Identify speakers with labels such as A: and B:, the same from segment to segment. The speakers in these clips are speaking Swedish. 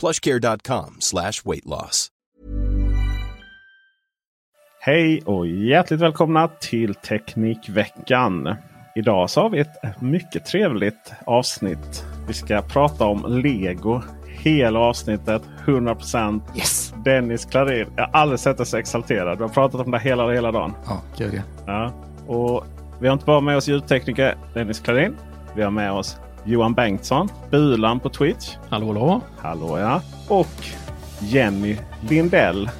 A: plushcare.com slash weight loss.
B: Hej och hjärtligt välkomna till Teknikveckan. Idag så har vi ett mycket trevligt avsnitt. Vi ska prata om Lego. Hela avsnittet 100%
C: Yes!
B: Dennis Klarin. Jag har aldrig sett dig så exalterad. Vi har pratat om det hela, hela dagen.
C: Ja, gud ja.
B: Ja. Och vi har inte bara med oss ljudtekniker Dennis Klarin. Vi har med oss Johan Bengtsson, Bulan på Twitch.
D: Hallå, hallå.
B: Hallå ja. Och Jenny Lindell.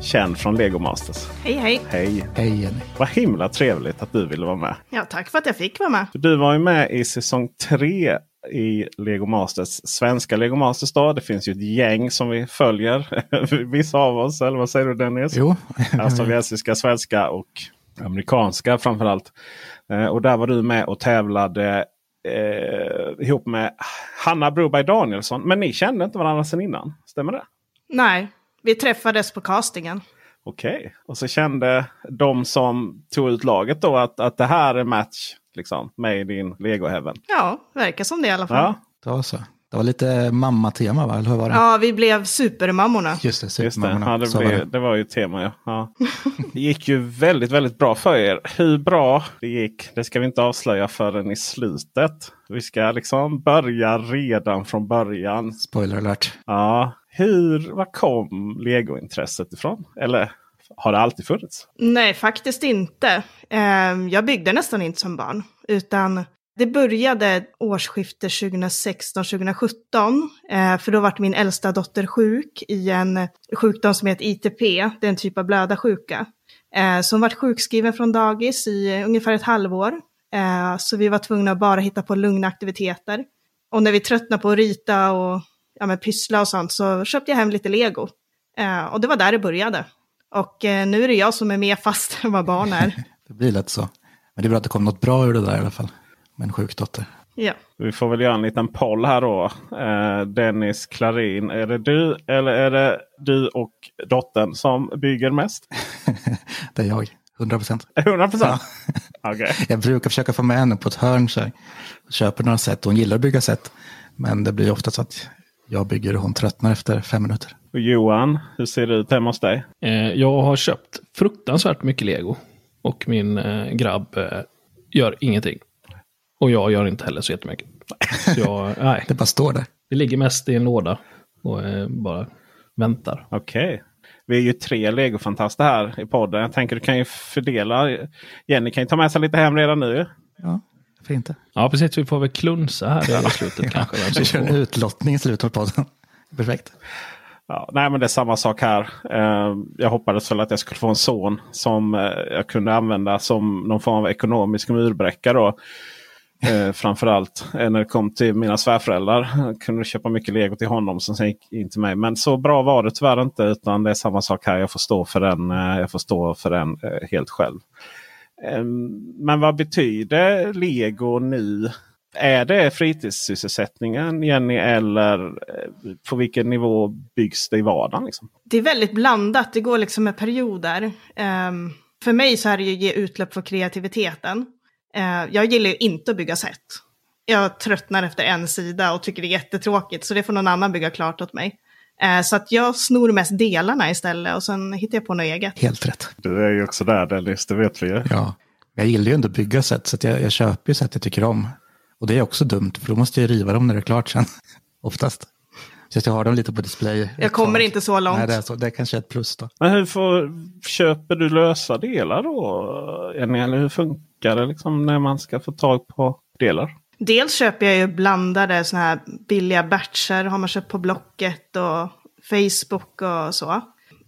B: Känd från Lego Masters.
E: Hej hej!
B: Hej!
C: Hej Jenny.
B: Vad himla trevligt att du ville vara med.
E: Ja, tack för att jag fick vara med.
B: Du var ju med i säsong 3 i Lego Masters. Svenska Lego Masters då. Det finns ju ett gäng som vi följer. Vissa av oss. Eller vad säger du Dennis?
C: Jo.
B: Alltså svenska, svenska och amerikanska framförallt. Eh, och där var du med och tävlade eh, ihop med Hanna Broberg Danielsson. Men ni kände inte varandra sedan innan? Stämmer det?
E: Nej, vi träffades på castingen.
B: Okej, och så kände de som tog ut laget då att, att det här är match liksom, med i din Lego Heaven.
E: Ja, verkar som det i alla fall.
B: Ja,
C: var så. Det var lite mamma-tema va? Eller hur var det?
E: Ja, vi blev supermammorna.
C: Just det,
B: just det.
C: supermammorna.
B: Ja, det, blev, det var ju ett tema. Ja. Ja. Det gick ju väldigt, väldigt bra för er. Hur bra det gick, det ska vi inte avslöja förrän i slutet. Vi ska liksom börja redan från början.
C: Spoiler alert.
B: Ja, hur, var kom legointresset ifrån? Eller har det alltid funnits?
E: Nej, faktiskt inte. Ehm, Jag byggde nästan inte som barn, utan det började årsskiftet 2016-2017. Eh, för då vart min äldsta dotter sjuk i en sjukdom som heter ITP, det är en typ av blödarsjuka. Eh, så hon vart sjukskriven från dagis i ungefär ett halvår. Eh, så vi var tvungna att bara hitta på lugna aktiviteter. Och när vi tröttnade på att rita och ja, men pyssla och sånt så köpte jag hem lite lego. Och det var där det började. Och nu är det jag som är mer fast än vad barn är.
C: Det blir lätt så. Men det är bra att det kom något bra ur det där i alla fall. Med en sjuk dotter.
E: Ja.
B: Vi får väl göra en liten poll här då. Eh, Dennis Klarin, är det du eller är det du och dottern som bygger mest?
C: det är jag. 100 procent.
B: 100 procent? Okej.
C: Jag brukar försöka få med henne på ett hörn. Så här. Köper några set. Hon gillar att bygga set. Men det blir ofta så att jag bygger och hon tröttnar efter fem minuter.
B: Och Johan, hur ser det ut hemma hos dig?
D: Eh, jag har köpt fruktansvärt mycket lego. Och min eh, grabb eh, gör ingenting. Och jag gör inte heller så jättemycket. Så jag, nej,
C: Det bara står där.
D: det ligger mest i en låda. Och eh, bara väntar.
B: Okej. Vi är ju tre legofantaster här i podden. Jag tänker du kan ju fördela. Jenny kan ju ta med sig lite hem redan nu.
C: Ja, varför inte?
D: Ja, precis. Vi får väl klunsa här i slutet kanske.
C: Vi kör en utlottning i slutet på podden. Perfekt.
B: Ja, nej men det är samma sak här. Eh, jag hoppades väl att jag skulle få en son som eh, jag kunde använda som någon form av ekonomisk murbräcka. Då. Eh, framförallt eh, när det kom till mina svärföräldrar. Jag kunde köpa mycket lego till honom som sen gick in till mig. Men så bra var det tyvärr inte. Utan det är samma sak här. Jag får stå för den, eh, jag får stå för den eh, helt själv. Eh, men vad betyder lego nu Är det fritidssysselsättningen Jenny eller eh, på vilken nivå byggs det i vardagen? Liksom?
E: Det är väldigt blandat, det går liksom med perioder. Um, för mig så är det ju ge utlopp för kreativiteten. Uh, jag gillar ju inte att bygga set. Jag tröttnar efter en sida och tycker det är jättetråkigt, så det får någon annan bygga klart åt mig. Uh, så att jag snor mest delarna istället och sen hittar jag på något eget.
C: Helt rätt.
B: Du är ju också där Dennis, det vet vi ju.
C: Ja, jag gillar ju inte att bygga set, så jag, jag köper ju set jag tycker om. Och det är också dumt, för då måste jag riva dem när det är klart sen. Oftast. Så jag har dem lite på display.
E: Jag kommer inte så långt.
C: Nej, det är, så, det är kanske ett plus då.
B: Men hur får, köper du lösa delar då? Eller hur funkar det liksom när man ska få tag på delar?
E: Dels köper jag ju blandade såna här billiga batcher. Har man köpt på Blocket och Facebook och så.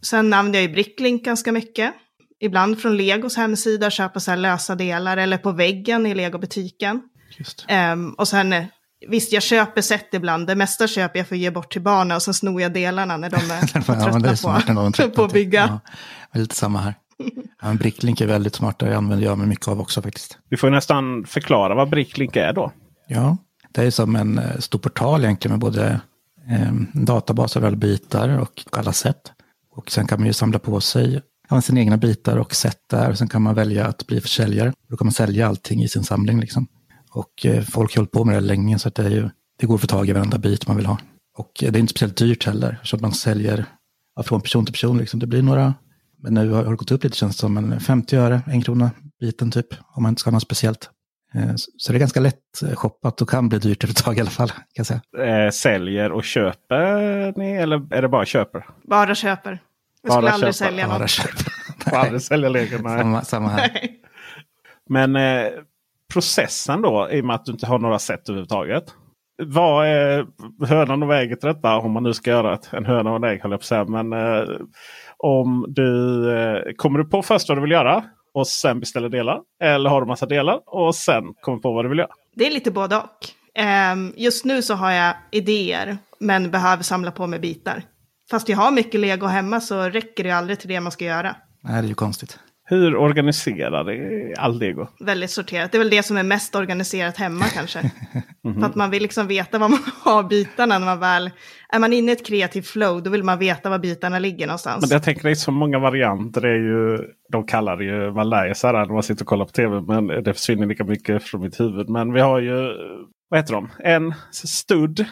E: Sen använder jag ju Bricklink ganska mycket. Ibland från Legos hemsida köper så här lösa delar eller på väggen i Legobutiken. Um, och sen, eh, visst jag köper set ibland, det mesta köper jag för att ge bort till barnen och sen snor jag delarna när de är trötta ja, på, på att bygga.
C: Ja, lite samma här. Ja, Bricklink är väldigt smart, det använder jag mig mycket av också faktiskt.
B: Vi får nästan förklara vad Bricklink är då.
C: Ja, det är som en eh, stor portal egentligen med både eh, databas av alla bitar och alla sätt. Och sen kan man ju samla på sig ja, sina egna bitar och sätt där. Och sen kan man välja att bli försäljare. Då kan man sälja allting i sin samling. Liksom. Och eh, folk har hållit på med det länge så att det, är ju, det går att få tag i varenda bit man vill ha. Och eh, det är inte speciellt dyrt heller, så att man säljer ja, från person till person. Liksom. Det blir några, men nu har det gått upp lite känns det som, en 50 öre, en krona biten typ, om man inte ska ha något speciellt. Eh, så det är ganska lätt shoppat och kan bli dyrt ett tag i alla fall. Kan jag säga.
B: Eh, säljer och köper ni eller är det bara köper?
E: Bara köper. Jag skulle aldrig köpa. sälja något.
C: Bara köper.
B: aldrig sälja Lego,
C: Samma, samma här.
B: Men eh, processen då, i och med att du inte har några sätt överhuvudtaget. Vad är hönan och väget detta? Om man nu ska göra ett, en höna och en ägg höll jag på att säga. Men eh, om du eh, kommer du på först vad du vill göra och sen beställer delar. Eller har du massa delar och sen kommer på vad du vill göra.
E: Det är lite både och. Um, just nu så har jag idéer men behöver samla på mig bitar. Fast jag har mycket lego hemma så räcker det aldrig till det man ska göra.
C: Nej, det är ju konstigt.
B: Hur organiserar är all lego?
E: Väldigt sorterat. Det är väl det som är mest organiserat hemma kanske. mm -hmm. För att man vill liksom veta var man har bitarna när man väl... Är man inne i ett kreativt flow då vill man veta var bitarna ligger någonstans.
B: Men jag tänker det är så många varianter. Det är ju, de kallar det ju, man lär sig när man sitter och kollar på tv. Men det försvinner lika mycket från mitt huvud. Men vi har ju, vad heter de? En stud.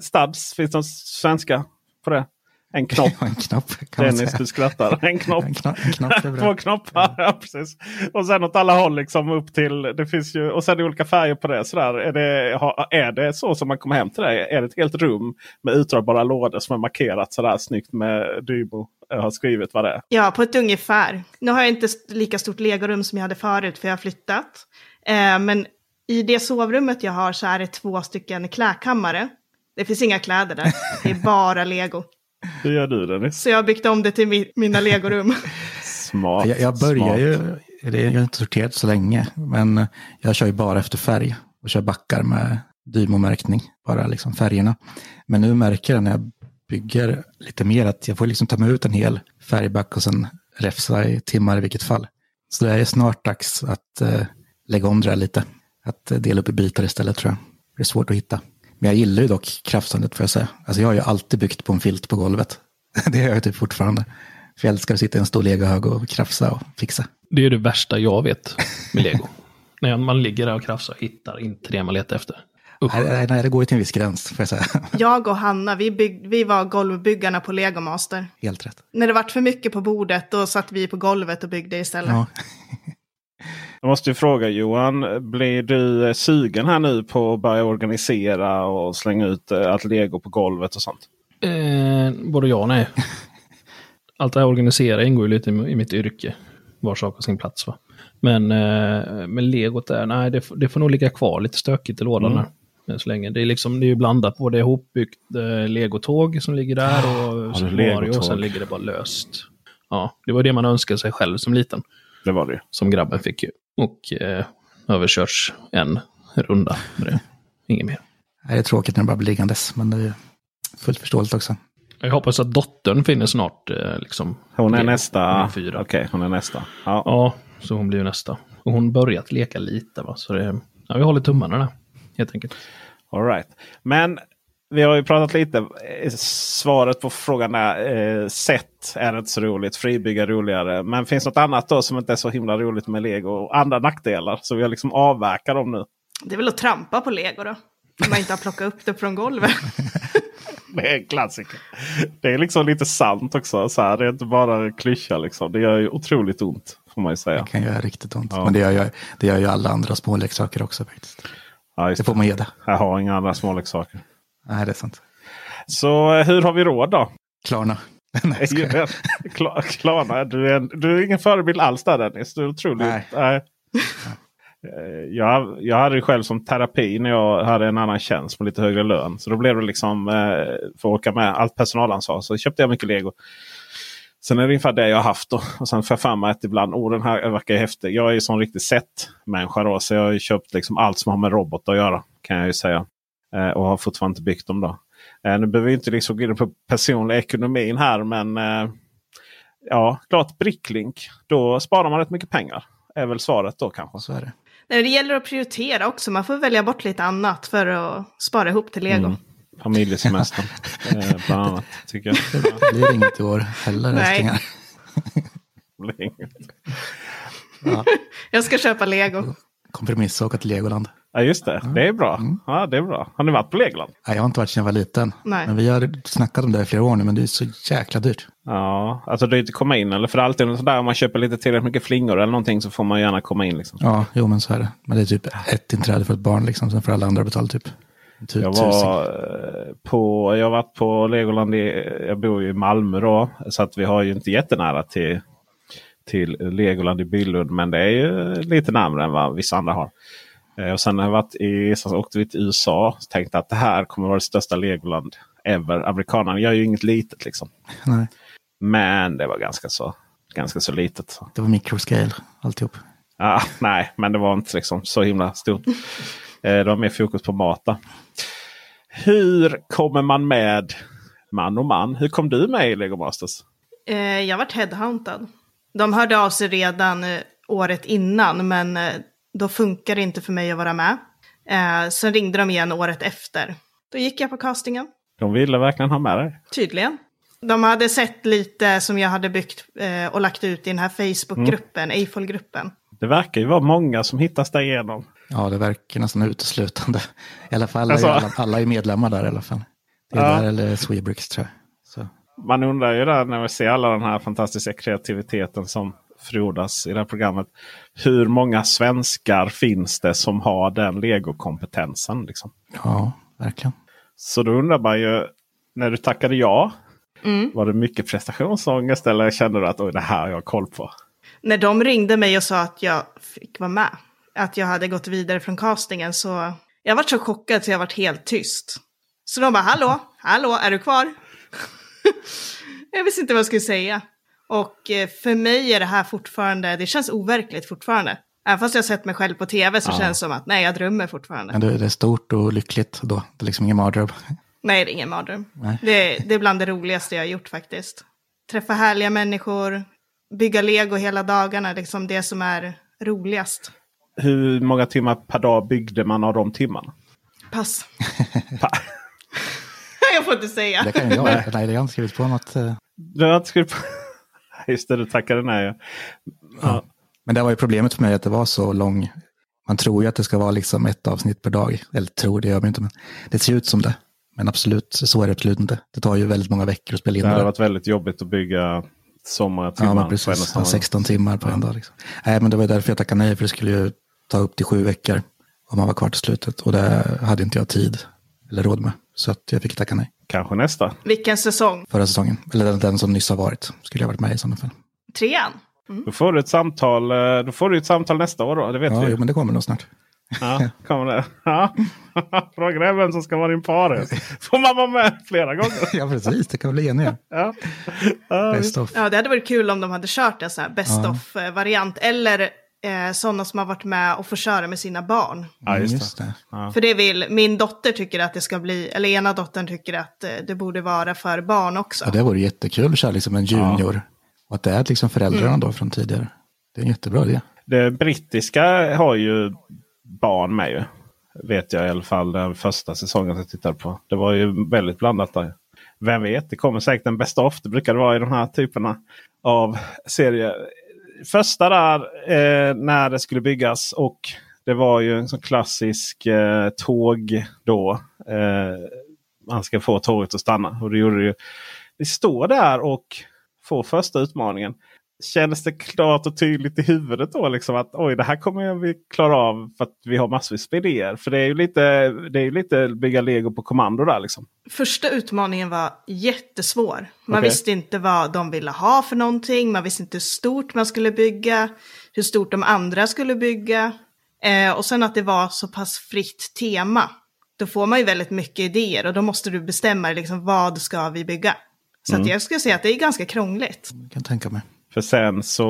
B: Studs, finns det svenska på det? En knopp.
C: en knopp
B: Dennis, du skrattar. En knopp.
C: en knopp, en knopp
B: Två knoppar. Ja. precis. Och sen åt alla håll liksom upp till. Det finns ju, och sen olika färger på det. Sådär. Är, det, är det så som man kommer hem till det? Är det ett helt rum med utdragbara lådor som är markerat sådär snyggt med Dybo har skrivit vad det är?
E: Ja, på ett ungefär. Nu har jag inte lika stort legorum som jag hade förut för jag har flyttat. Eh, men i det sovrummet jag har så är det två stycken klädkammare. Det finns inga kläder där. Det är bara lego.
B: Hur gör du Dennis?
E: Så jag har byggt om det till mi mina legorum.
B: Smart.
C: Jag, jag börjar smart. ju, jag har inte sorterat så länge, men jag kör ju bara efter färg och kör backar med Dymo-märkning, bara liksom färgerna. Men nu märker jag när jag bygger lite mer att jag får liksom ta mig ut en hel färgback och sen räfsa i timmar i vilket fall. Så det är snart dags att uh, lägga om det där lite. Att uh, dela upp i bitar istället tror jag. Det är svårt att hitta. Men jag gillar ju dock krafsandet får jag säga. Alltså jag har ju alltid byggt på en filt på golvet. det gör jag typ fortfarande. För jag älskar att sitta i en stor legohög och krafsa och fixa.
D: Det är det värsta jag vet med lego. När man ligger där och krafsar och hittar inte det man letar efter.
C: Nej, nej, det går ju till en viss gräns, får jag säga.
E: Jag och Hanna, vi, bygg, vi var golvbyggarna på Legomaster.
C: Helt rätt.
E: När det vart för mycket på bordet, då satt vi på golvet och byggde istället. Ja.
B: Jag måste ju fråga Johan, blir du sugen här nu på att börja organisera och slänga ut eh, allt lego på golvet och sånt?
D: Eh, både ja och nej. Allt det här organisera ingår ju lite i mitt yrke. Var sak har sin plats. Va? Men, eh, men legot där, nej det, det får nog ligga kvar lite stökigt i lådan mm. där. Så länge. Det är liksom, det är ju blandat både ihopbyggt eh, legotåg som ligger där och Super Mario och sen ligger det bara löst. Ja, det var det man önskade sig själv som liten.
B: Det var det.
D: Som grabben fick ju. Och eh, överkörts en runda med det. Inget mer.
C: Det är tråkigt när det bara blir liggandes, men det är fullt förståeligt också.
D: Jag hoppas att dottern finner snart. Eh, liksom,
B: hon är nästa? Okej, okay, hon är nästa.
D: Ja. ja, så hon blir nästa. Och hon börjat leka lite, va? så det, ja, vi håller tummarna där. helt enkelt.
B: All right. Men vi har ju pratat lite. eh, Svaret på frågan är eh, sätt är inte så roligt. Fribygga roligare. Men finns något annat då som inte är så himla roligt med lego? Och andra nackdelar. Så vi har liksom avverkat dem nu.
E: Det är väl att trampa på lego då. Om man inte har plockat upp det från golvet.
B: Det är en klassiker. Det är liksom lite sant också. Så här, det är inte bara klyscha liksom. Det gör ju otroligt ont. Får man ju säga.
C: Det kan göra riktigt ont.
B: Ja.
C: Men det gör, ju, det gör ju alla andra småleksaker också faktiskt.
B: Ja, just
C: Det får man ge det.
B: Jag har inga andra småleksaker.
C: Nej, det är sant.
B: Så eh, hur har vi råd då?
C: Klarna. Nej, jag.
B: Kla- Klarna, du är, en, du är ingen förebild alls där Dennis. Du är otroligt.
C: Nej.
B: Nej. Eh, Jag, jag hade det själv som terapi när jag hade en annan tjänst med lite högre lön. Så då blev det liksom eh, för att åka med allt personalansvar. Så köpte jag mycket lego. Sen är det ungefär det jag har haft. Då. Och sen får jag för mig att ibland, oh den här verkar häftig. Jag är ju sån riktig set-människa då. Så jag har ju köpt liksom allt som har med robot att göra. Kan jag ju säga. Eh, och har fortfarande inte byggt dem då. Eh, nu behöver vi inte liksom gå in på personlig ekonomin här. Men eh, ja, klart Bricklink. Då sparar man rätt mycket pengar. Är väl svaret då kanske.
C: Så är det.
E: Nej, det gäller att prioritera också. Man får välja bort lite annat för att spara ihop till lego.
B: Mm. Familjesemestern. eh, bland annat. Tycker jag.
C: Det blir inget i år heller.
E: Nej.
C: älsklingar.
E: Jag ska köpa lego.
C: Kompromissa och åka till Legoland.
B: Ja just det. Det är bra. Ja, det är bra. Har ni varit på Legoland?
C: Nej, jag har inte varit sedan jag var liten.
E: Nej.
C: Men vi har snackat om det i flera år nu, men det är så jäkla dyrt.
B: Ja, alltså det är inte komma in. Eller för alltid sådär, om man köper lite tillräckligt mycket flingor eller någonting så får man gärna komma in. Liksom.
C: Ja, jo men så är det. Men det är typ ett inträde för ett barn liksom. Sen får alla andra betala typ tu-
B: Jag var eh, på, jag har varit på Legoland i, jag bor ju i Malmö då. Så att vi har ju inte jättenära till, till Legoland i Billund. Men det är ju lite närmare än vad vissa andra har. Eh, Och sen har jag varit i, så åkte vi till USA. och tänkte att det här kommer vara det största Legoland ever. Amerikanerna gör ju inget litet liksom.
C: Nej,
B: Men det var ganska så, ganska så litet.
C: det var microscale alltihop.
B: Ah, nej, men det var inte liksom så himla stort. Eh, det var mer fokus på mat. då. Hur kommer man med man och man? Hur kom du med i Lego Masters?
E: Eh, jag varit headhuntad. De hörde av sig redan året innan, men då funkar det inte för mig att vara med. Eh, sen ringde de igen året efter. Då gick jag på castingen,
B: De ville verkligen ha med dig.
E: tydligen. De hade sett lite som jag hade byggt eh, och lagt ut i den här Facebook-gruppen, Eiffel-gruppen.
B: Det verkar ju vara många som hittas där igenom.
C: Ja, det verkar nästan uteslutande. I alla fall,
B: Alltså-
C: alla, alla är medlemmar där i alla fall. Det är
B: Ja.
C: där eller Swebricks tror jag. Så.
B: Man undrar ju där när vi ser alla den här fantastiska kreativiteten som frodas i det här programmet. Hur många svenskar finns det som har den legokompetensen? Liksom?
C: Ja, verkligen.
B: Så då undrar man ju, när du tackade ja, var det mycket prestationsångest eller kände du att Oj, det här har jag koll på?
E: När de ringde mig och sa att jag fick vara med, att jag hade gått vidare från castingen, så jag var så chockad så jag varit helt tyst. Så de bara, hallå, hallå, är du kvar? jag visste inte vad jag skulle säga. Och eh, för mig är det här fortfarande, det känns overkligt fortfarande. Även fast jag har sett mig själv på tv så känns det som att nej, jag drömmer fortfarande.
C: Men det är stort och lyckligt då. Det är liksom ingen mardröm.
E: Nej, det är ingen mardröm. Det, det är bland det roligaste jag har gjort faktiskt. Träffa härliga människor, bygga lego hela dagarna, liksom det som är roligast.
B: Hur många timmar per dag byggde man av de timmarna?
E: Pass.
B: Pa-
E: jag får inte säga.
C: Det kan jag. Nej, det har jag inte skrivit på något.
B: Du har inte skrivit på... Just det, du tackade nej. Ja.
C: Men det var ju problemet för mig att det var så lång. Man tror ju att det ska vara liksom ett avsnitt per dag. Eller tror, det gör man inte. Men det ser ut som det. Men absolut, så är det absolut inte. Det tar ju väldigt många veckor att spela in
B: Det
C: det.
B: varit väldigt jobbigt att bygga så många timmar.
C: Ja, men
B: på en och
C: precis.
B: samma
C: Ja, 16 timmar på en dag. Liksom. Nej, men det var därför jag tackade nej. För det skulle ju ta upp till sju veckor. Om man var kvar till slutet. Och det hade inte jag tid eller råd med. Så att jag fick tacka nej.
B: Kanske nästa.
E: Vilken säsong?
C: Förra säsongen. Eller den, den som nyss har varit. Skulle jag varit med i sådana fall.
E: Trean?
B: Då får du ett samtal, eh, då får du ett samtal nästa år då. Det vet
C: Ja,
B: vi.
C: jo, men det kommer nog snart.
B: Ja, kommer det. Ja. Frågan är vem som ska vara din pares. Får man vara med flera gånger?
C: ja, precis. Det kan bli eniga.
B: Ja. Ja,
C: Best of.
E: Ja, det hade varit kul om de hade kört en sån här best of-variant. Eller eh, sådana som har varit med och får köra med sina barn.
B: ja,
C: Mm,
B: just det.
C: det.
E: För det vill, min dotter tycker att det ska bli, eller ena dottern tycker att eh, det borde vara för barn också.
C: Ja, det vore jättekul att köra liksom en junior. Och att det är liksom föräldrarna då från tidigare. Det är en jättebra idé.
B: Det brittiska har ju barn med ju. Vet jag i alla fall den första säsongen jag tittade på. Det var ju väldigt blandat där. Vem vet, det kommer säkert en best of. Det brukar det vara i de här typerna av serier. Första där eh, när det skulle byggas och det var ju en sån klassisk eh, tåg då. Eh, man ska få tåget att stanna. Och det gjorde det ju. Vi står där och får första utmaningen. Kändes det klart och tydligt i huvudet då liksom att oj det här kommer vi klara av för att vi har massvis med idéer. För det är ju lite, det är ju lite bygga lego på kommando där liksom.
E: Första utmaningen var jättesvår. Man
B: Okej.
E: visste inte vad de ville ha för någonting. Man visste inte hur stort man skulle bygga. Hur stort de andra skulle bygga. Eh, och sen att det var så pass fritt tema. Då får man ju väldigt mycket idéer och då måste du bestämma liksom, vad ska vi bygga. Så att jag skulle säga att det är ganska krångligt.
C: Jag kan tänka mig.
B: För sen så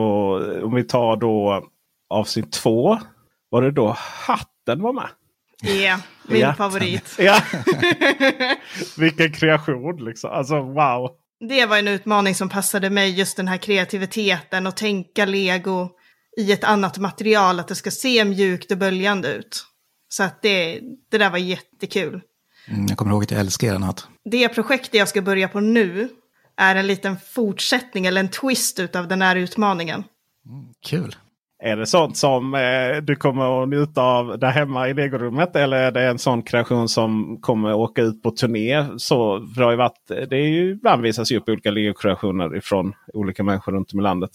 B: om vi tar då avsnitt två. Var det då hatten var med?
E: Ja, min
B: Ja.
E: favorit.
B: Ja. Vilken kreation liksom. Alltså wow.
E: Det var en utmaning som passade mig, just den här kreativiteten och tänka lego i ett annat material, att det ska se mjukt och böljande ut. Så att det, det där var jättekul.
C: Mm, jag kommer ihåg att jag älskar er natt.
E: Det projektet jag ska börja på nu är en liten fortsättning eller en twist utav den här utmaningen.
C: Kul.
B: Är det sånt som eh, du kommer att njuta av där hemma i legorummet? Eller är det en sån kreation som kommer åka ut på turné? Så, för det, har ju varit, det är ju, ibland visas ju upp olika legokreationer ifrån olika människor runt om i landet.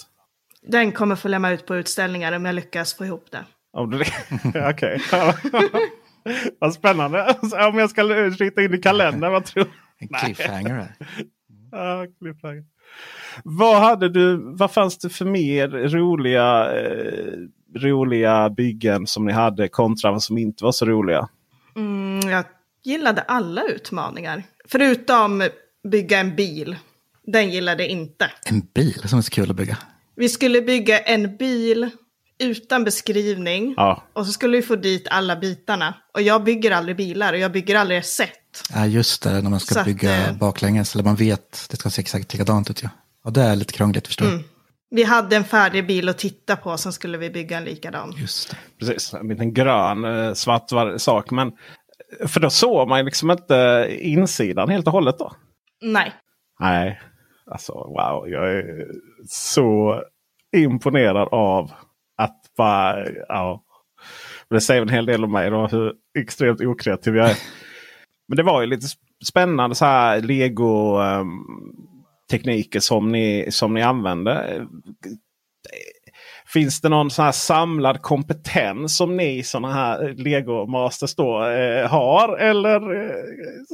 E: Den kommer följa med ut på utställningar om jag lyckas få ihop det.
B: Okej. Vad spännande. Om jag ska rita in i kalendern, vad tror du?
C: En cliffhanger
B: cliffhanger. Vad hade du? Vad fanns det för mer roliga, eh, roliga byggen som ni hade kontra vad som inte var så roliga?
E: Mm, jag gillade alla utmaningar. Förutom bygga en bil. Den gillade inte.
C: En bil som är så kul att bygga.
E: Vi skulle bygga en bil utan beskrivning.
B: Ja,
E: Och så skulle vi få dit alla bitarna. Och jag bygger aldrig bilar och jag bygger aldrig ett set.
C: Ja, just det, när man ska
E: Så att,
C: bygga
E: eh,
C: baklänges. Eller man vet, det ska se exakt likadant ut. Ja, och det är lite krångligt förstår jag.
E: Vi hade en färdig bil att titta på, sen skulle vi bygga en likadan.
C: Just det.
B: precis. En liten grön eh, svart var- sak. Men, för då såg man liksom inte insidan helt och hållet då.
E: Nej.
B: Nej, alltså wow. Jag är så imponerad av att bara, ja. Det säger en hel del om mig då, hur extremt okreativ jag är. Men det var ju lite spännande så här lego ehm, tekniker som ni, som ni använde. Eh, finns det någon sån här samlad kompetens som ni såna här Lego Masters då eh, har? Eller eh,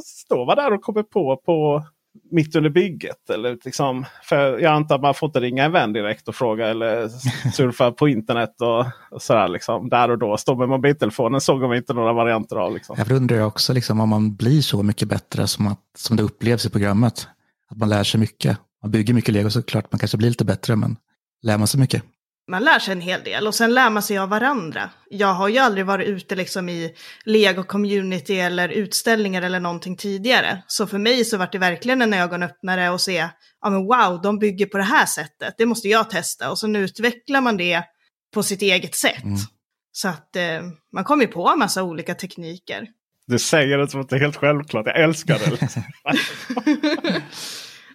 B: står man där och kommer på på mitt under bygget? Eller liksom, för jag antar att man får inte ringa en vän direkt och fråga eller surfa på internet och, och sådär. Liksom. Där och då. Stå med mobiltelefonen såg man inte några varianter av. Liksom.
C: Jag undrar också liksom, om man blir så mycket bättre som, att, som det upplevs i programmet. Att man lär sig mycket. Man bygger mycket lego såklart. man kanske blir lite bättre men lär man sig mycket.
E: Man lär sig en hel del och sen lär man sig av varandra. Jag har ju aldrig varit ute liksom i Lego-community eller utställningar eller någonting tidigare. Så för mig så var det verkligen en ögonöppnare att se, ja men wow, de bygger på det här sättet, det måste jag testa. Och sen utvecklar man det på sitt eget sätt.
C: Mm.
E: Så att eh, man kommer ju på en massa olika tekniker.
B: Du säger det som att det är helt självklart. Jag älskar det. Liksom.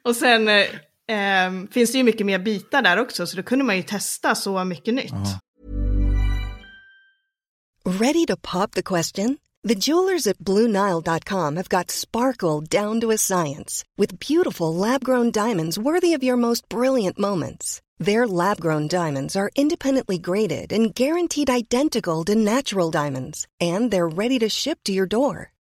E: Och sen eh, eh, finns det ju mycket mer bitar där också, så då kunde man ju testa så mycket nytt.
C: Ja.
F: Ready to pop the question? The jewelers at BlueNile.com have got sparkle down to a science with beautiful lab grown diamonds worthy of your most brilliant moments. Their lab grown diamonds are independently graded and guaranteed identical to natural diamonds, and they're ready to ship to your door.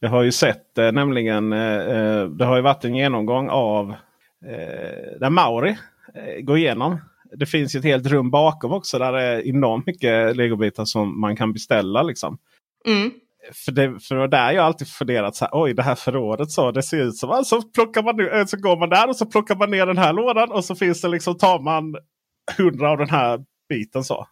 B: Jag har ju sett eh, nämligen, eh, eh, det har ju varit en genomgång av eh, där Mauri eh, går igenom. Det finns ju ett helt rum bakom också där det är enormt mycket legobitar som man kan beställa. Liksom.
E: Mm.
B: För det, för det var där jag alltid funderat så här, oj det här förrådet så det ser ut som. Alltså plockar man eh, så går man där och så plockar man ner den här lådan och så finns det liksom, tar man hundra av den här biten så.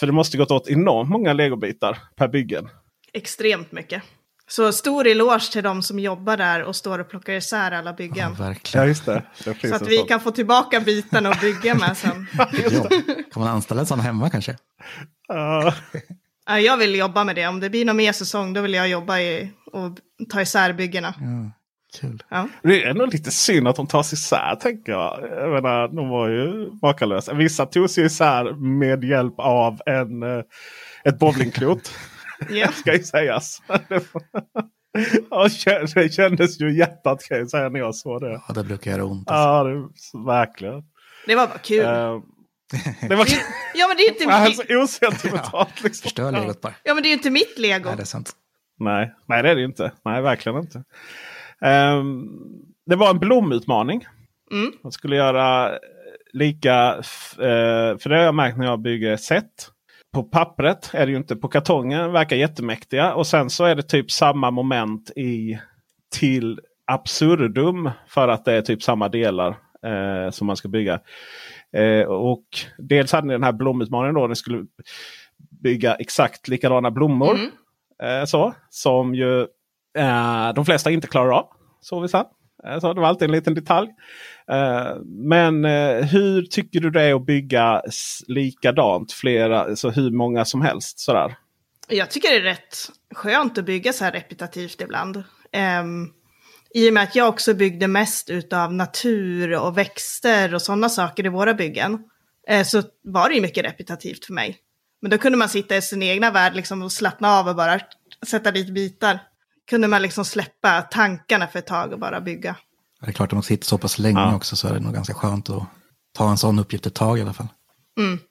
B: För det måste gått åt enormt många legobitar per byggen.
E: Extremt mycket. Så stor eloge till de som jobbar där och står och plockar isär alla byggen.
C: Ja, verkligen.
B: Ja just det. det
E: så att vi
B: sån.
E: kan få tillbaka bitarna och bygga med sen.
C: Ja. Kan man anställa en sån hemma kanske?
B: Ja.
E: Ja, jag vill jobba med det. Om det blir någon mer säsong då vill jag jobba i och ta isär byggena.
C: Ja, kul.
E: Ja.
B: Det är ändå lite synd att de tas isär tänker jag. Jag menar, de var ju makalösa. Vissa tog sig isär med hjälp av en, eh, ett bowlingklot.
E: Ja.
B: ska ju sägas. Ja, det kändes ju i hjärtat kan jag säga när jag såg det.
C: Ja, det brukar göra ont. Alltså.
B: Ja, det, verkligen.
E: Det var bara kul.
B: Eh, det var
E: Ja men det är inte,
B: alltså,
E: mitt-
B: osentimentalt. Liksom.
C: Förstör legot bara.
E: ja, men det är ju inte mitt lego.
C: Nej, det är sant.
B: Nej, nej, det är det inte. Nej, verkligen inte. Ehm, det var en blomutmaning.
E: Mm.
B: Man skulle göra lika, eh, för det har jag märkt när jag bygger set. På pappret är det ju inte, på kartongen verkar jättemäktiga. Och sen så är det typ samma moment i till absurdum. För att det är typ samma delar eh, som man ska bygga. Eh, och dels hade ni den här blomutmaningen då. Ni skulle bygga exakt likadana blommor.
E: Mm.
B: Eh, så, som ju eh, de flesta inte klarar av. Så vi sa. Eh, så det var alltid en liten detalj. Eh, men eh, hur tycker du det är att bygga likadant? Flera, så hur många som helst sådär.
E: Jag tycker det är rätt skönt att bygga så här repetitivt ibland. Um, I och med att jag också byggde mest utav natur och växter och sådana saker i våra byggen. så var det ju mycket repetitivt för mig. Men då kunde man sitta i sin egna värld liksom, och slappna av och bara sätta dit bitar. Kunde man liksom släppa tankarna för ett tag och bara bygga.
C: Det är klart, om man sitter så pass länge
B: Ja.
C: också så är det nog ganska skönt att ta en sån uppgift ett tag i alla fall.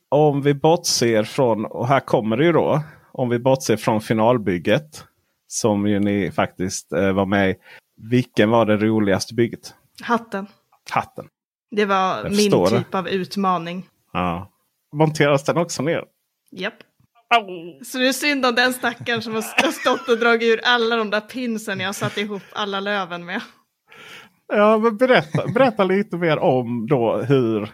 B: Om vi bortser från, och här kommer det ju då. Om vi bortser från finalbygget. Som ju ni faktiskt eh, var med i. Vilken var det roligaste bygget?
E: Hatten.
B: Hatten.
E: Det var min
B: förstår det.
E: typ av utmaning.
B: Ja. Monteras den också ner?
E: Japp. Så det är synd om den stackaren som har st- stått och dragit ur alla de där pinsen jag satt ihop alla löven med.
B: Ja, men berätta, berätta lite mer om då hur,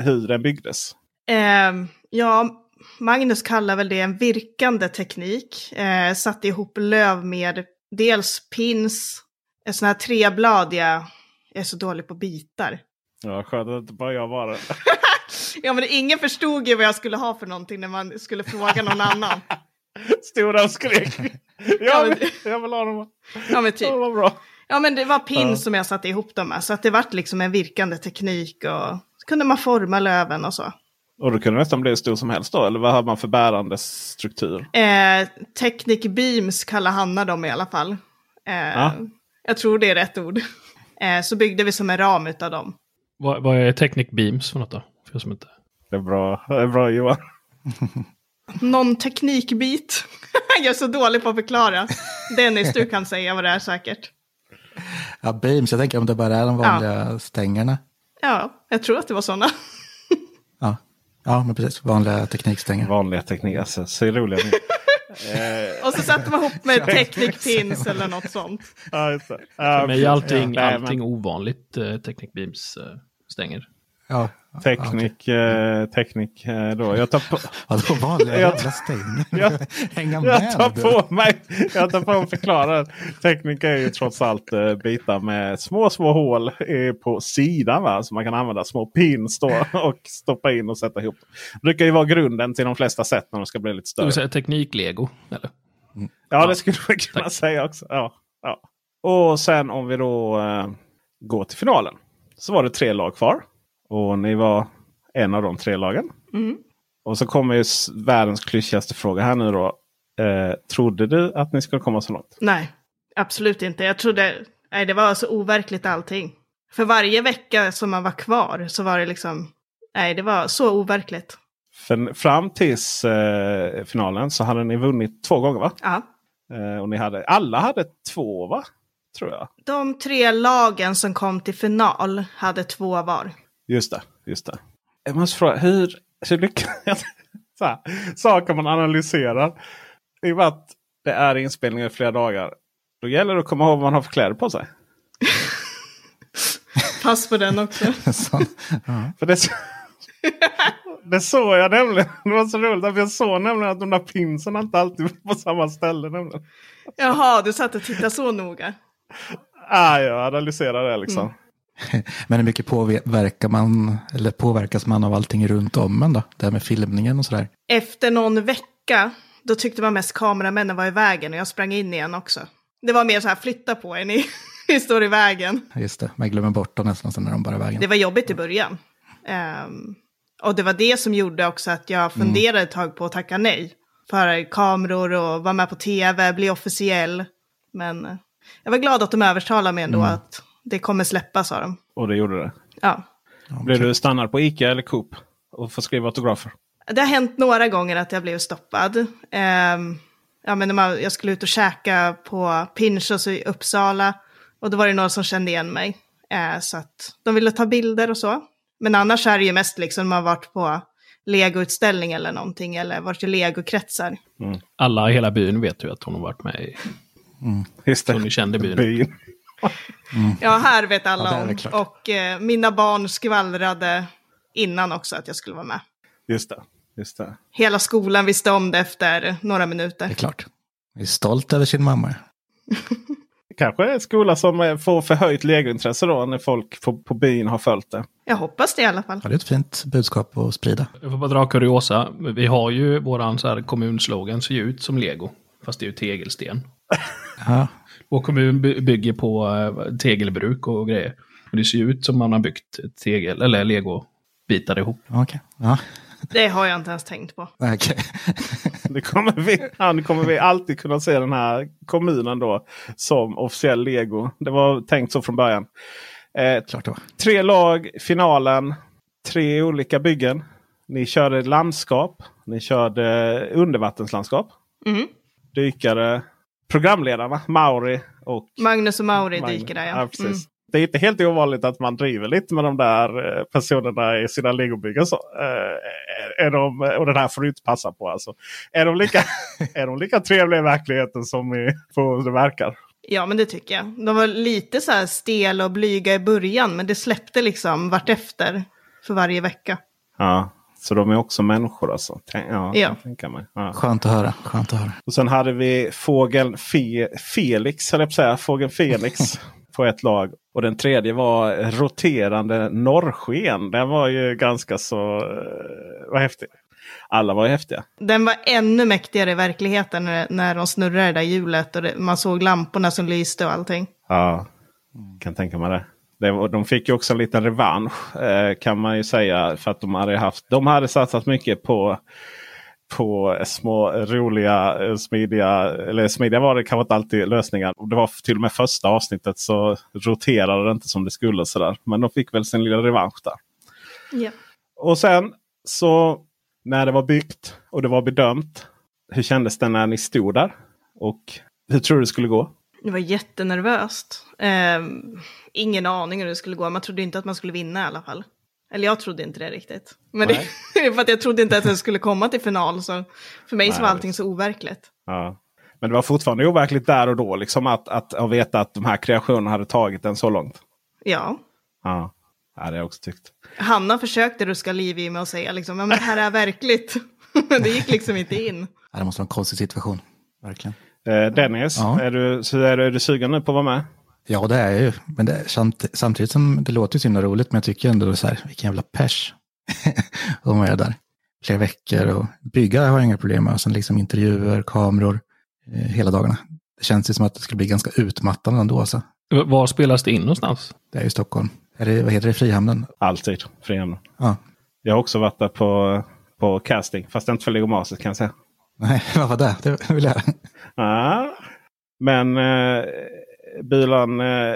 B: hur den byggdes.
E: Ehm, ja, Magnus kallar väl det en virkande teknik. Eh, satte ihop löv med dels pins, en sån här trebladiga, jag är så dålig på bitar.
B: Ja, skönt att inte bara jag var det.
E: Ja, men ingen förstod ju vad jag skulle ha för någonting när man skulle fråga någon annan.
B: Stora och skrek.
E: Ja,
B: Jag vill, jag vill ha dem.
E: Ja, men typ.
B: Det var bra.
E: Ja, men det var pins
B: Ja.
E: som jag satte ihop dem med. Så att det vart liksom en virkande teknik och så kunde man forma löven och så.
B: Och då kunde det nästan bli hur stor som helst då? Eller vad har man för bärande struktur?
E: Eh, Technic Beams kallar Hanna dem i alla fall. Eh,
B: Ja.
E: Jag tror det är rätt ord. Eh, så byggde vi som en ram utav dem.
D: Vad, vad är Technic Beams för något då? För som inte...
B: Det är bra, det är bra Johan.
E: Någon teknikbit. jag är så dålig på att förklara. Dennis, du kan säga vad det är säkert.
C: Ja, beams, jag tänker om det bara är de vanliga stängerna.
E: Ja, jag tror att det var sådana.
C: Ja. ja, men precis. Vanliga teknikstänger.
B: Vanliga tekniker, alltså. Så roliga.
E: Och så satte man ihop med Technic Pins eller något sånt.
B: ja, just det.
D: För mig är allting,
B: Ja, nej, men-
D: allting ovanligt eh, Technic Beams eh, stänger.
C: Ja,
B: Teknik, eh, teknik eh, då. Jag tar på,
C: Vadå vanliga
B: Jag-
C: jävla
B: jag,
C: Hänga
B: jag tar
C: med.
B: på mig. Jag tar på mig att förklara. Teknik är ju trots allt eh, bitar med små, små hål eh, på sidan. Va? Så man kan använda små pins då och stoppa in och sätta ihop. Det brukar ju vara grunden till de flesta sätt när de ska bli lite större.
D: vill säga teknik-lego, eller?
B: Ja, det skulle man kunna
D: Tack.
B: säga också. Ja, ja. Och sen om vi då eh, går till finalen. Så var det tre lag kvar. Och ni var en av de tre lagen.
E: Mm.
B: Och så kommer ju världens klyschigaste fråga här nu då. Eh, trodde du att ni skulle komma så långt?
E: Nej, absolut inte. Jag trodde, nej det var så overkligt allting. För varje vecka som man var kvar så var det liksom, nej det var så overkligt.
B: För fram tills eh, finalen så hade ni vunnit två gånger va?
E: Ja,
B: Eh, och ni hade, alla hade två va? Tror jag.
E: De tre lagen som kom till final hade två var.
B: Just det. Just det. Jag måste fråga, hur, hur lyckas... så här, saker man analyserar. I och med att det är inspelningar i flera dagar. Då gäller det att komma ihåg vad man har för kläder på sig.
E: Pass på den också.
C: Ja.
B: För det, det såg jag nämligen. Det var så roligt. För jag såg nämligen att de där pinsen inte alltid var på samma ställe. Nämligen.
E: Jaha, du satt och tittade så noga.
B: Ah, jag analyserar det liksom.
C: Men hur mycket påverkar man, eller påverkas man av allting runt om en då? Det här med filmningen och sådär.
E: Efter någon vecka, då tyckte man mest kameramännen var i vägen och jag sprang in igen också. Det var mer så här, flytta på er, ni, ni står i vägen.
C: Just det, man glömmer bort dem nästan sen när de bara är i vägen.
E: Det var jobbigt i början. Ehm, och det var det som gjorde också att jag funderade ett tag på att tacka nej. För kameror och vara med på tv, bli officiell. Men eh, jag var glad att de övertalade mig ändå att det kommer släppa, sa de.
B: Och det gjorde det.
E: Ja.
B: Blev du stannad på Ica eller Coop? Och får skriva autografer?
E: Det har hänt några gånger att jag blev stoppad. Ehm, ja, men när man, jag skulle ut och käka på Pinchos i Uppsala. Och då var det några som kände igen mig. Eh, så att de ville ta bilder och så. Men annars är det ju mest liksom man har varit på legoutställning eller någonting. Eller varit i legokretsar.
D: Alla i hela byn vet ju att hon har varit med i...
B: Just det.
D: Så ni kände byn.
B: Byn.
E: Ja, här vet alla
C: det
E: om. Och eh, mina barn skvallrade innan också att jag skulle vara med.
B: Just det. Just det.
E: Hela skolan visste om det efter några
C: Det
E: minuter.
C: är klart. Jag är stolt över sin mamma.
B: Kanske en skola som eh, får förhöjt legointresse då när folk på, på byn har följt det.
E: Jag hoppas det i alla fall.
C: Ja, det är ett fint budskap att sprida.
D: Jag får bara dra kuriosa. Vi har ju våran så här kommunslogan ser ju ut som lego. Fast det är ju tegelsten.
C: Ja,
D: Vår kommun by- bygger på eh, tegelbruk och grejer. Och det ser ju ut som man har byggt tegel eller legobitar ihop.
C: okej. Ja,
E: Det har jag inte ens tänkt på.
C: okej.
B: Det kommer vi, ja, nu kommer vi alltid kunna se den här kommunen då som officiell lego. Det var tänkt så från början. Eh,
C: Klart det var.
B: tre lag, finalen, tre olika byggen. Ni körde landskap, ni körde undervattenslandskap.
E: Mm.
B: Dykare, programledarna Mauri och
E: Magnus och Mauri
B: Magnus.
E: dyker där ja.
B: precis.
E: Mm.
B: Det är inte helt ovanligt att man driver lite med de där eh, personerna i sina legobyggen. Så, eh, är de, och den här får du inte passa på. Alltså. Är, de lika, är de lika trevliga i verkligheten som i, på det verkar?
E: Ja, men det tycker jag. De var lite så här stel och blyga i början, men det släppte liksom vartefter för varje vecka.
B: Ja, så de är också människor alltså. Tänk, ja,
E: Ja.
B: kan tänka mig. Ja.
C: Skönt att höra. Skönt att höra.
B: Och sen hade vi fågeln Fe Felix, höll jag på att säga. Fågeln Felix på ett lag. Och den tredje var roterande norrsken. Den var ju ganska så eh, vad häftig. Alla var ju häftiga.
E: Den var ännu mäktigare i verkligheten när, när de snurrade det där hjulet och det, man såg lamporna som lyste och allting.
B: Ja, kan tänka mig det. Det de fick ju också en liten revansch eh, kan man ju säga. För att de hade haft, de hade satsat mycket på på små roliga, eh, smidiga, eller smidiga var det kanske inte alltid lösningar. Det var till och med första avsnittet så roterade det inte som det skulle. Sådär. Men de fick väl sin lilla revansch där.
E: Ja.
B: Och sen så när det var byggt och det var bedömt. Hur kändes det när ni stod där? Och hur tror du det skulle gå?
E: Det var jättenervöst. Ehm, ingen aning hur det skulle gå. Man trodde inte att man skulle vinna i alla fall. Eller jag trodde inte det riktigt. Men det, för att jag trodde inte att jag skulle komma till final. Så för mig så
B: Nej,
E: var allting så overkligt.
B: Ja. Men det var fortfarande overkligt där och då. Liksom att, att, att veta att de här kreationerna hade tagit den så långt.
E: Ja.
B: Ja, ja det har jag också tyckt.
E: Hanna försökte ruska liv i mig och säga liksom, men det här är verkligt. Men det gick liksom inte in.
C: Ja, det måste vara en konstig situation. Verkligen.
B: Eh, Dennis,
C: Ja.
B: är, du, så är, du, är du sugen nu på att vara med?
C: Ja, det är jag ju. Men det, samt, samtidigt som det låter ju så himla roligt, men jag tycker ändå så här, vilken jävla pers. De är där flera veckor och bygga har jag inga problem med. Och sen liksom intervjuer, kameror, eh, hela dagarna. Det känns ju som att det skulle bli ganska utmattande ändå. Alltså.
D: V- Var spelas det in någonstans?
C: Det är ju Stockholm. Är det, vad heter det, Frihamnen?
B: Alltid. Frihamnen.
C: Ja.
B: Jag har också varit där på, på casting. Fast inte för Legomaset kan jag säga.
C: Nej, vad var det? Det vill jag.
B: Ja. Men eh, Bilan, eh,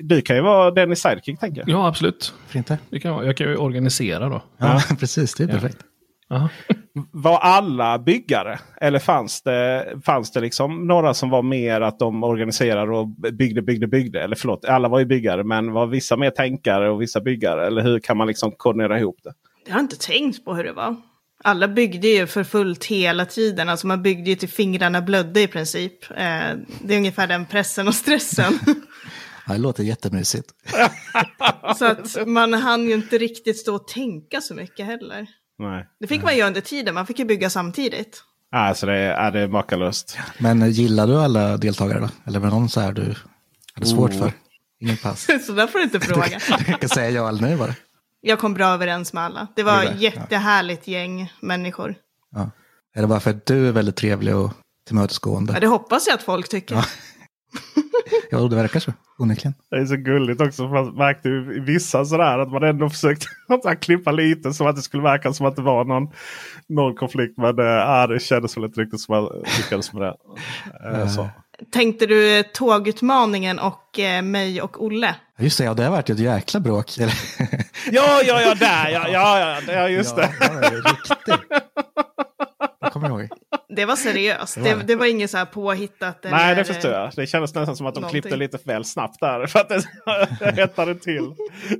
B: du kan ju vara Dennis sidekick tänker jag.
D: Ja, absolut.
C: Varför inte?
D: Det kan jag, jag kan ju organisera då.
C: Ja, precis. Det är perfekt.
D: Aha.
B: Var alla byggare? Eller fanns det, fanns det liksom några som var mer att de organiserade och byggde, byggde, byggde? Eller förlåt, alla var ju byggare. Men var vissa mer tänkare och vissa byggare? Eller hur kan man liksom koordinera ihop det?
E: Jag har inte tänkt på hur det var. Alla byggde ju för fullt hela tiden. Alltså man byggde ju till fingrarna blödde i princip. Eh, det är ungefär den pressen och stressen.
C: Ja, det låter jättemysigt.
E: så att man hann ju inte riktigt stå och tänka så mycket heller.
B: Nej.
E: Det fick man göra under tiden, man fick ju bygga samtidigt.
B: Alltså det är, det är makalöst.
C: Men gillar du alla deltagare då? Eller var det någon så här du hade svårt
B: Oh.
C: för? Ingen pass.
E: så där får du inte fråga.
C: Du kan säga ja eller nej bara.
E: Jag kom bra överens med alla. Det var ett jättehärligt gäng människor.
C: Ja. Är det bara för att du är väldigt trevlig och tillmötesgående?
E: Ja, det hoppas jag att folk tycker.
C: Ja. Ja, det verkar så. Onekligen.
B: Det är så gulligt också. För man märkte ju i vissa sådär att man ändå försökte att klippa lite så att det skulle verka som att det var någon, någon konflikt. Men äh, ah, det kändes väl inte riktigt som man lyckades med det. Äh, så.
E: Tänkte du tågutmaningen och eh, mig och Olle?
C: Ja, Just det, ja, det har varit ett jäkla bråk. Eller-
B: Ja, ja, ja, där ja, ja, ja, ja just det.
C: Ja, det är riktigt. Jag kommer ihåg.
E: Det var seriöst.
C: Det
E: Det
C: var det.
E: det, inget så här påhittat.
B: Nej,
E: eller-
B: det förstår jag. Det kändes nästan som att de
E: Någonting.
B: klippte lite väl snabbt där. För att det hettade till.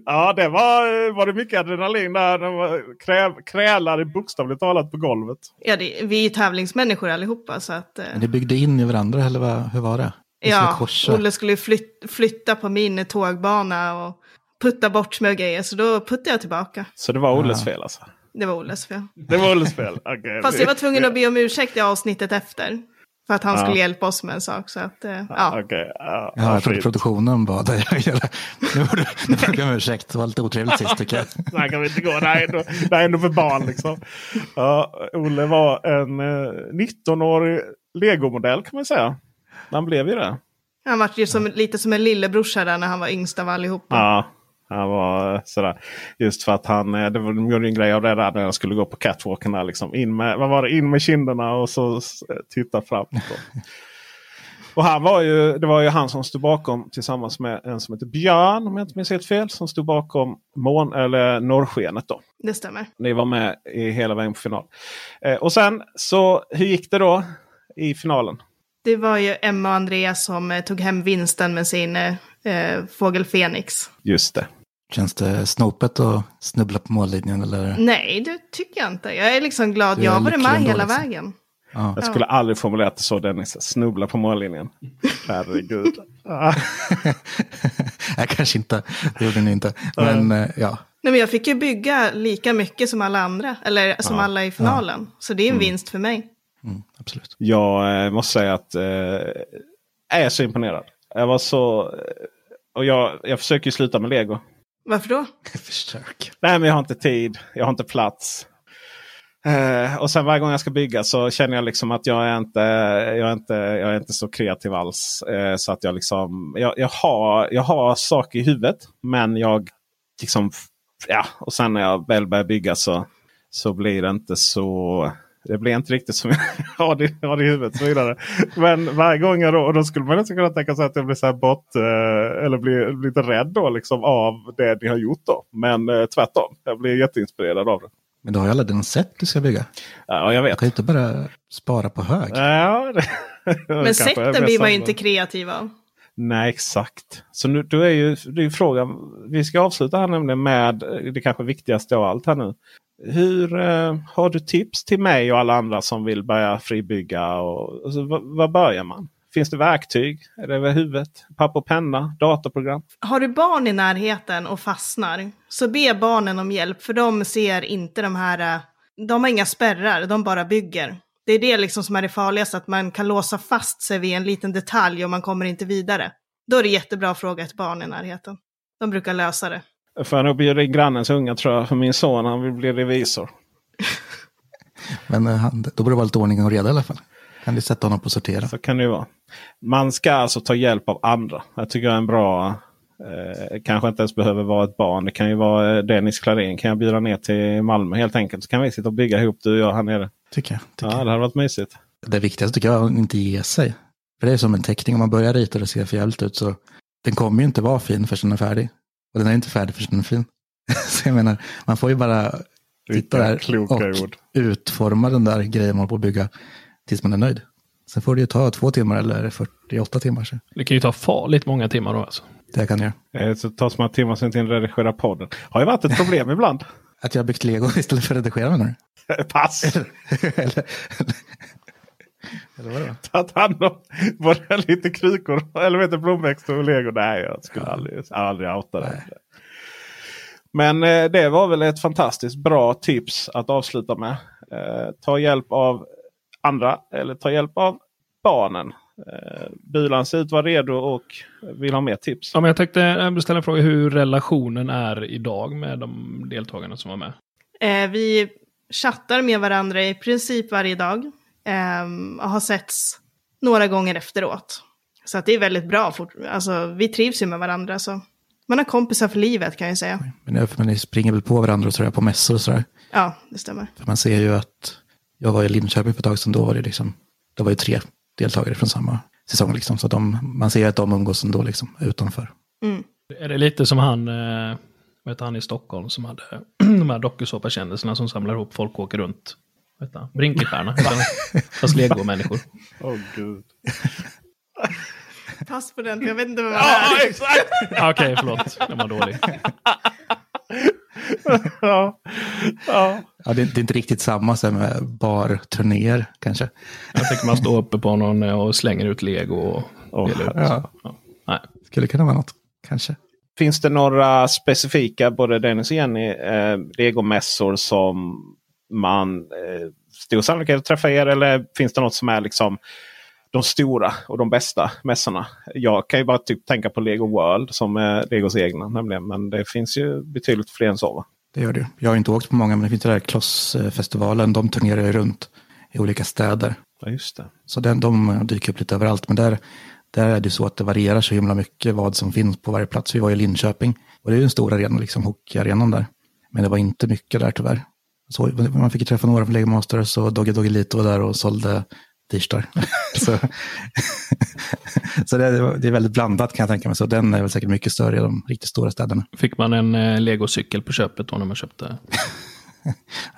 B: Ja, det var, var det mycket adrenalin där. De var kräv, krälade bokstavligt talat på golvet.
E: Ja, det, vi är ju tävlingsmänniskor allihopa. Så att, eh,
C: Men ni byggde in i varandra, eller vad, hur var det? Skulle
E: ja. Olle skulle flyt, flytta på min tågbana och putta bort och grejer. Så då puttade jag tillbaka.
B: Så det var Olles fel alltså?
E: Det var Olles fel.
B: Det var Olles fel? Okej.
E: Fast jag var tvungen att be om ursäkt i avsnittet efter. För att han
B: Ja.
E: skulle hjälpa oss med en sak. Så att, eh, ja.
B: Okej, ja,
C: Ja, jag trodde produktionen bad dig. Nu får du nu får du be om ursäkt, det var lite otrevligt sist tycker jag.
B: Så här kan vi inte gå. Det här är ändå, det här är ändå för barn liksom. Ja, Olle var en eh, 19-årig legomodell kan man säga. Han blev ju det.
E: Han var ju som, lite som en lillebrorsa där när han var yngst av allihopa.
B: Ja, han var eh, sådär. Just för att han, eh, det var, de gjorde en grej av det där när jag skulle gå på catwalken. Där, liksom. in, med, vad var det? in med kinderna och så s- titta framåt. då. Och han var ju, det var ju han som stod bakom tillsammans med en som heter Björn, om jag inte minns helt fel, som stod bakom mån, eller norrskenet. Då.
E: Det stämmer.
B: Ni var med i hela vägen på final. Eh, och sen så, hur gick det då i finalen?
E: Det var ju Emma och Andreas som eh, tog hem vinsten med sin eh, eh, fågel Fenix.
B: Just det.
C: Känns det snopet att snubbla på mållinjen eller?
E: Nej, det tycker jag inte. Jag är liksom glad.
C: Är
E: Jag har varit med hela
C: liksom.
E: vägen.
C: Ja.
B: Jag skulle aldrig formulerat det så Dennis. Snubbla på mållinjen. Herregud.
C: Nej, kanske inte. Det gjorde ni inte. Men eh, ja,
E: Nej, men jag fick ju bygga lika mycket som alla andra. Eller som
B: Ja.
E: alla i finalen. Så det är en vinst för mig.
C: mm, absolut.
B: Jag eh, måste säga att eh, jag är så imponerad. Jag var så... Och jag, jag försöker ju sluta med lego.
E: Varför då?
C: Försök.
B: Nej, men jag har inte tid. Jag har inte plats. Eh, och sen varje gång jag ska bygga så känner jag liksom att jag är inte, jag är inte, jag är inte så kreativ alls. Eh, så att jag liksom, jag, jag, har, jag har saker i huvudet. Men jag liksom, ja. Och sen när jag väl börjar bygga så, så blir det inte så. Det blir inte riktigt som jag har det, har det i huvudet. Så vidare. Men varje gång jag då, och då skulle man nästan kunna tänka sig att jag blir så här bort, eh, eller blir, blir lite rädd då, liksom, av det ni har gjort. då. Men eh, tvärtom, jag blir jätteinspirerad av det.
C: Men du har ju alla dina sätt du ska bygga.
B: Ja, jag
C: Du
B: vet.
C: kan ju inte bara spara på hög.
B: Ja, det,
E: Men sätten blir man ju inte kreativ av.
B: Nej, exakt. Så nu, då är ju, det är ju frågan. Vi ska avsluta här nämligen med eh, det kanske viktigaste av allt här nu. Hur eh, Har du tips till mig och alla andra som vill börja fribygga? Och, alltså, vad, börjar man? Finns det verktyg? Är det över huvudet? Papper och penna? Datorprogram?
E: Har du barn i närheten och fastnar, så be barnen om hjälp, för de ser inte de här, eh, de har inga spärrar, de bara bygger. Det är det liksom som är det farligaste, att man kan låsa fast sig vid en liten detalj och man kommer inte vidare. Då är det jättebra att fråga ett barn i närheten. De brukar lösa det.
B: Får jag nog bjuda in grannens unga tror jag. För min son han vill bli revisor.
C: Men eh, han, då borde det vara lite ordning och reda i alla fall. Kan du sätta honom på sortera?
B: Så kan det ju vara. Man ska alltså ta hjälp av andra. Jag tycker jag är en bra... Eh, kanske inte ens behöver vara ett barn. Det kan ju vara eh, Dennis Klarin. Kan jag bjuda ner till Malmö helt enkelt. Så kan vi sitta och bygga ihop du och jag här nere.
C: Tycker jag. Tycker
B: Ja, det hade varit mysigt.
C: Det viktigaste tycker jag är att inte ge sig. För det är som en teckning, om man börjar rita och det ser för jävligt ut så den kommer ju inte vara fin förrän den är färdig. Och den är inte färdig förrän den är fin. så jag menar, man får ju bara Sitta där och
B: ord.
C: utforma den där grejen man håller på att bygga tills man är nöjd. Sen får det ju ta två timmar eller 48 timmar. Så
D: Det kan ju ta farligt många timmar då alltså.
C: Det kan jag göra.
B: Eh, Så det tar så många timmar sen till att redigera podden. Har ju varit ett problem ibland.
C: Att jag har byggt lego istället för att redigera menar du?
B: Pass!
C: eller, eller vadå?
B: Tagit hand om både lite krukor eller vet du, blomväxter och lego. Nej, jag skulle aldrig, aldrig outa det. Men eh, det var väl ett fantastiskt bra tips att avsluta med. Eh, ta hjälp av andra eller ta hjälp av barnen. Eh, Bulan ser ut vara redo och vill ha mer tips.
D: Ja, men jag tänkte eh, ställa en fråga hur relationen är idag med de deltagarna som var med.
E: Eh, vi chattar med varandra i princip varje dag. ehm, och har setts några gånger efteråt. Så att det är väldigt bra. Fort, alltså, vi trivs ju med varandra. Så man har kompisar för livet kan jag säga.
C: Men, det är för- men ni springer väl på varandra och sådär på mässor och sådär.
E: Ja, det stämmer.
C: För man ser ju att jag var i Linköping för ett tag sedan, då var det liksom, det var ju tre deltagare från samma säsong liksom. Så de, man ser att de umgås ändå liksom utanför.
E: Mm.
D: Är det lite som han, eh, vad heter han i Stockholm som hade de här dokusåpakändisarna som samlar ihop folk och åker runt? Vad han. Fast legomänniskor.
B: Åh gud.
E: Pass på den, jag vet inte vem det
B: Ja,
E: är.
B: exakt!
D: Ah, Okej, förlåt. Den var dålig.
B: ja. Ja.
C: Ja, det, det är inte riktigt samma som med barturnéer kanske.
D: Jag tänker man står uppe på någon eh, och slänger ut lego och delar ut.
C: ja.
D: Ja. Nej.
C: Skulle kunna vara något, kanske.
B: Finns det några specifika, både Dennis och Jenny, eh, legomässor som man eh, stor sannolikhet att träffa er? Eller finns det något som är liksom de stora och de bästa mässorna? Jag kan ju bara typ tänka på Lego World som är Legos egna nämligen. Men det finns ju betydligt fler än så. Va?
C: Det gör det. Jag har inte åkt på många, men det finns det där Klossfestivalen. De turnerar ju runt i olika städer.
B: Ja, just det.
C: Så den, de dyker upp lite överallt. Men där, där är det så att det varierar så himla mycket vad som finns på varje plats. Vi var i Linköping och det är ju en stor arena, liksom hockeyarenan där. Men det var inte mycket där tyvärr. Så, man fick ju träffa några från Lego Masters och Dogge Doggelito där och sålde t-shirtar. så så det, det är väldigt blandat kan jag tänka mig. Så den är väl säkert mycket större i de riktigt stora städerna.
D: Fick man en eh, legocykel på köpet då när man köpte?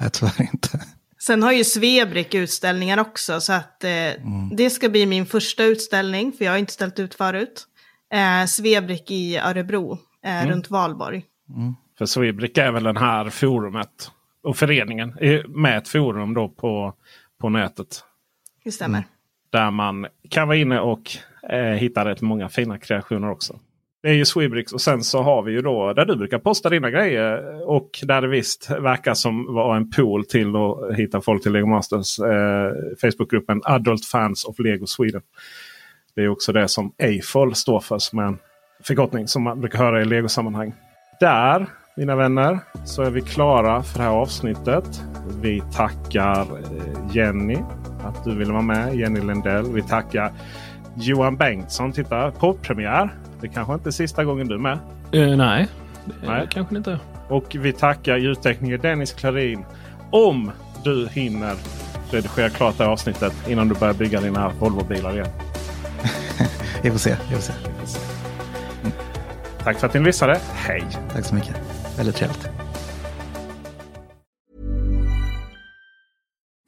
C: Nej, tyvärr inte.
E: Sen har ju Svebrick utställningar också, så att eh, det ska bli min första utställning, för jag har inte ställt ut förut. Eh, Svebrick i Örebro, eh, runt Valborg.
B: För Swebrick är väl den här forumet och föreningen är med ett forum då på, på nätet.
E: Det stämmer.
B: Där man kan vara inne och eh, hittar rätt många fina kreationer också. Det är ju Swebricks och sen så har vi ju då där du brukar posta dina grejer. Och där det visst verkar som vara en pool till att hitta folk till Lego Masters. Eh, Facebookgruppen Adult Fans of Lego Sweden. Det är också det som AFOL står för som en förkortning som man brukar höra i Lego-sammanhang. Där, mina vänner, så är vi klara för det här avsnittet. Vi tackar eh, Jenny att du ville vara med. Jenny Lindell. Vi tackar Johan Bengtsson. Titta, poddpremiär. Det kanske inte är sista gången du är med.
D: Eh, nej, det
B: Nej.
D: kanske inte.
B: Och vi tackar ljudtekniker Dennis Klarin. Om du hinner redigera klart det här avsnittet innan du börjar bygga dina Volvo-bilar igen.
C: Vi får se. Vi får se.
B: Tack för att ni lyssnade. Hej!
C: Tack så mycket. Väldigt trevligt.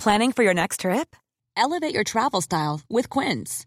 G: Planning for your next trip? Elevate your travel style with Quince.